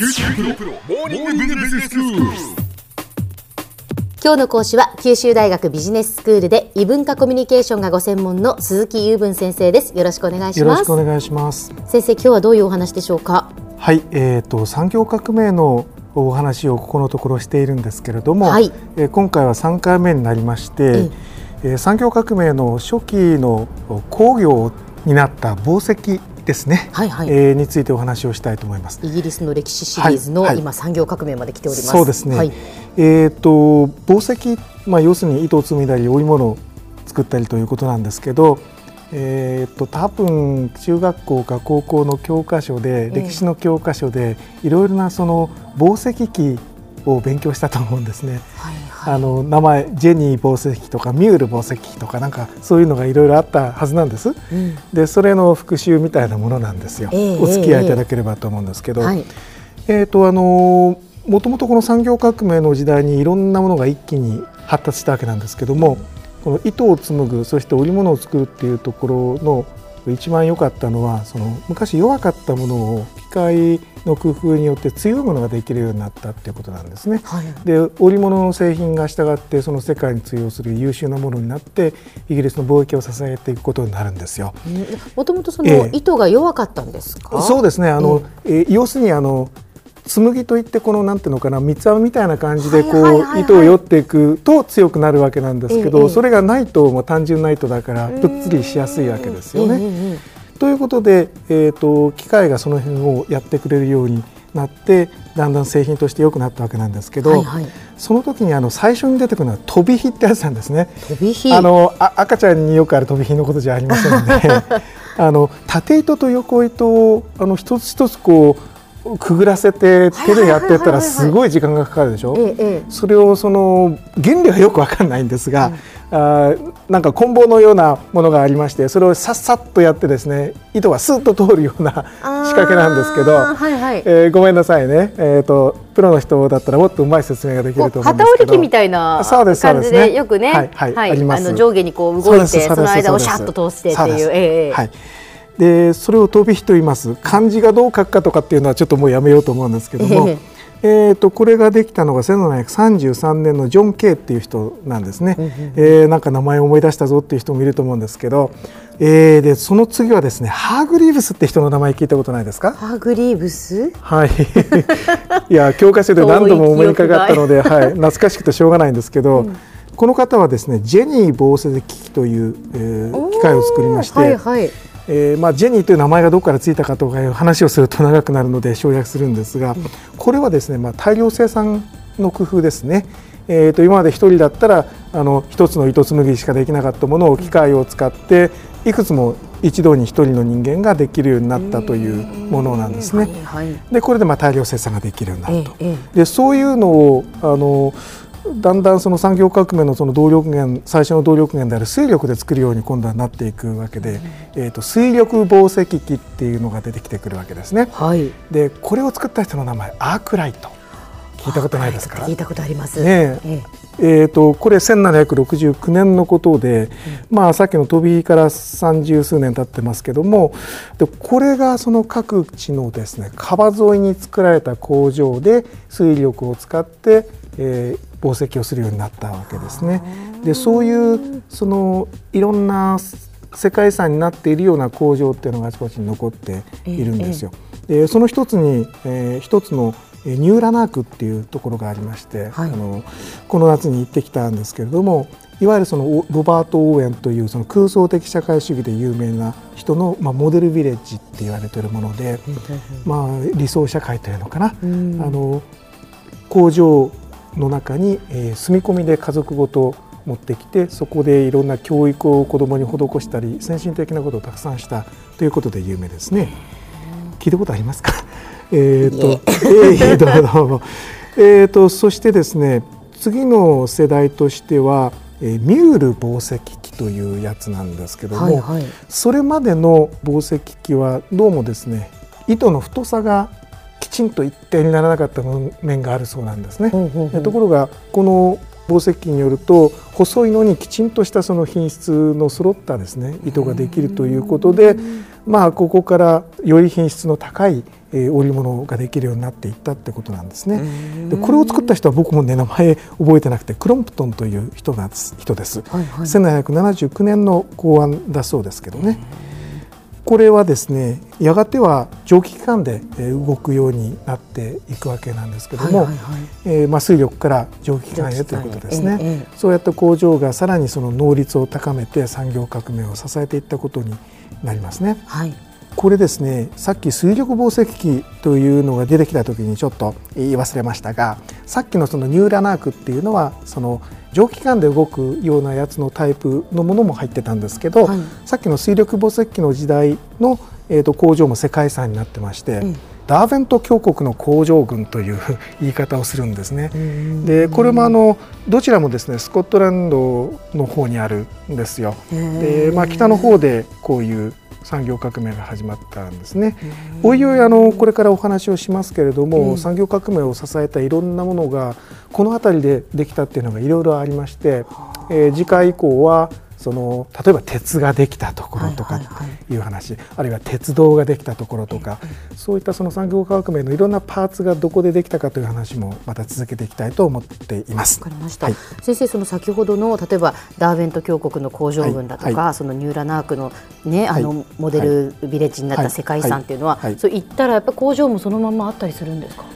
今日の講師は九州大学ビジネススクールで異文化コミュニケーションがご専門の鈴木雄文先生です。よろしくお願いします。よろしくお願いします。先生今日はどういうお話でしょうか？はいえっ、ー、と産業革命のお話をここのところしているんですけれども、はい、えー、今回は3回目になりまして、えー、産業革命の初期の工業になった紡績ですね、はいはい、えー、についてお話をしたいと思います。イギリスの歴史シリーズの、はい、今産業革命まで来ております。そうですね、はい、えっ、と紡績まあ要するに糸を紡いだり織物を作ったりということなんですけどえーと、多分中学校か高校の教科書で、歴史の教科書でいろいろなその紡績機を勉強したと思うんですね。はいあの名前ジェニー紡績機とかミュール紡績機とかなんかそういうのがいろいろあったはずなんです。うん、でそれの復習みたいなものなんですよ。えー、お付き合いいただければと思うんですけど、えーえーとあのもともとこの産業革命の時代にいろんなものが一気に発達したわけなんですけどもこの糸を紡ぐそして織物を作るっていうところの一番良かったのはその昔弱かったものを機械の工夫によって強いものができるようになったっていうことなんですね。はい、で織物の製品が従ってその世界に通用する優秀なものになってイギリスの貿易を支えていくことになるんですよ。もともとその糸が弱かったんですか？えー、そうですね。あの、えー、要するにあの紡といってこのなんていうのかな三つ編みみたいな感じでこう糸をよっていくと強くなるわけなんですけど、それがないと単純な糸だからぷっつりしやすいわけですよね。ということで、えーと、機械がその辺をやってくれるようになってだんだん製品として良くなったわけなんですけど、はいはい、その時にあの最初に出てくるのは飛び火ってやつなんですね。飛び火あのあ赤ちゃんによくある飛び火のことじゃありませんので あの縦糸と横糸をあの一つ一つこうくぐらせて手でやってったらすごい時間がかかるでしょ、それをその原理はよく分かんないんですが、うん、あなんか棍棒のようなものがありましてそれをさっさっとやってですね糸がスッと通るような仕掛けなんですけど、はいはい、えー、ごめんなさいね、えーと、プロの人だったらもっとうまい説明ができると思うんですけど。旗織り機みたいな感じでよくね、はいはいはい、あの上下にこう動いてその間をシャッと通してっていう。えー、はいでそれを飛び火と言います。漢字がどう書くかとかっていうのはちょっともうやめようと思うんですけども、えー、とこれができたのが1733年のジョン・ケイっていう人なんですね、えー、なんか名前を思い出したぞっていう人もいると思うんですけど、えー、でその次はですねハーグリーブスって人の名前聞いたことないですか？ハーグリーブス？はい。いや教科書で何度も思いかかったので、はい、懐かしくてしょうがないんですけど、うん、この方はですねジェニー防水機器という、えー、機械を作りまして、はいはいえーまあ、ジェニーという名前がどこからついたかとかいう話をすると長くなるので省略するんですが、これはですね、まあ、大量生産の工夫ですね。えー、と今まで1人だったらあの1つの糸紡ぎしかできなかったものを機械を使っていくつも一度に1人の人間ができるようになったというものなんですね。でこれでまあ大量生産ができるようになると。でそういうのをあのだんだんその産業革命のその動力源最初の動力源である水力で作るように今度はなっていくわけで、えー、と水力紡績機っていうのが出てきてくるわけですね。はい、でこれを作った人の名前アークライト。聞いたことないですか？聞いたことあります。ねえ。えーと、これ1769年のことで、うん、まあ、さっきの飛びから三十数年経ってますけどもでこれがその各地のですね川沿いに作られた工場で水力を使って、えー、紡績をするようになったわけですね。でそういうそのいろんな世界遺産になっているような工場っていうのがあちこちに残っているんですよ。でその一つに、えー、一つのニューラナークっていうところがありまして、はい、あのこの夏に行ってきたんですけれどもいわゆるそのロバート・オーエンというその空想的社会主義で有名な人の、まあ、モデルビレッジって言われているもので、まあ、理想社会というのかな、あの工場の中に、えー、住み込みで家族ごと持ってきてそこでいろんな教育を子どもに施したり先進的なことをたくさんしたということで有名ですね。聞いたことありますか？えっと、えー、どうもどうも。えーと、そしてですね次の世代としては、えー、ミュール紡績機というやつなんですけども、はいはい、それまでの紡績機はどうもですね糸の太さがきちんと一定にならなかった面があるそうなんですね。ところがこの紡績機によると細いのにきちんとしたその品質の揃ったですね糸ができるということでまあ、ここからより品質の高いえー、織物ができるようになっていったってことなんですね。でこれを作った人は僕もね名前覚えてなくてクロンプトンという人が人です。はいはい、1779年の考案だそうですけどね。これはですねやがては蒸気機関で動くようになっていくわけなんですけども、はいはいはい、えー、まあ、水力から蒸気機関へということですね、ええ、そうやって工場がさらにその能率を高めて産業革命を支えていったことになりますね。はい。これですねさっき水力紡績機というのが出てきた時にちょっと言い忘れましたがさっきのそのニューラナークっていうのはその蒸気機関で動くようなやつのタイプのものも入ってたんですけど、はい、さっきの水力紡績機の時代の、えー、と工場も世界遺産になってまして、うん、ダーベント峡谷の工場群という 言い方をするんですね。でこれもあのどちらもですねスコットランドの方にあるんですよ。でまあ、北の方でこういう産業革命が始まったんですね。おいおいあのこれからお話をしますけれども、産業革命を支えたいろんなものがこの辺りでできたっていうのがいろいろありまして、えー、次回以降はその例えば鉄ができたところとかいう話、あるいは鉄道ができたところとか、そういったその産業革命のいろんなパーツがどこでできたかという話もまた続けていきたいと思っています。わかりました、はい、先生その先ほどの例えばダーベント峡谷の工場群だとか、はい、そのニューラナークのねあのモデルビレッジになった世界遺産っていうのは、そう言ったらやっぱ工場もそのままあったりするんですか？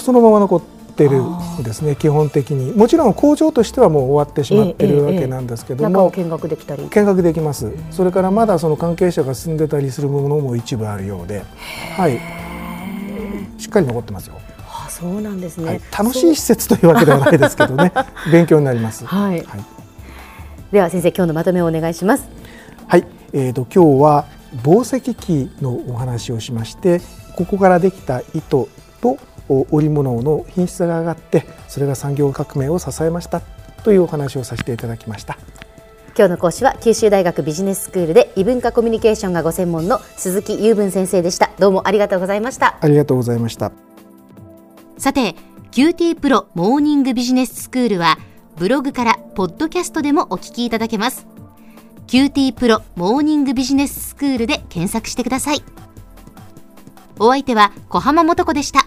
そのまま残っってるんですね基本的に。もちろん工場としてはもう終わってしまってるわけなんですけども、見学できたり。見学できます、それからまだその関係者が住んでたりするものも一部あるようで、はい、しっかり残ってますよ。あそうなんですね、はい、楽しい施設というわけではないですけどね。勉強になります。はい、はい、では先生今日のまとめをお願いします。はい、えーと、と今日は紡績機のお話をしましてここからできた糸と織物の品質が上がってそれが産業革命を支えましたというお話をさせていただきました。今日の講師は九州大学ビジネススクールで異文化コミュニケーションがご専門の鈴木雄文先生でした。どうもありがとうございました。ありがとうございました。さて QT プロモーニングビジネススクールはブログからポッドキャストでもお聞きいただけます。QT プロモーニングビジネススクールで検索してください。お相手は小浜もとこでした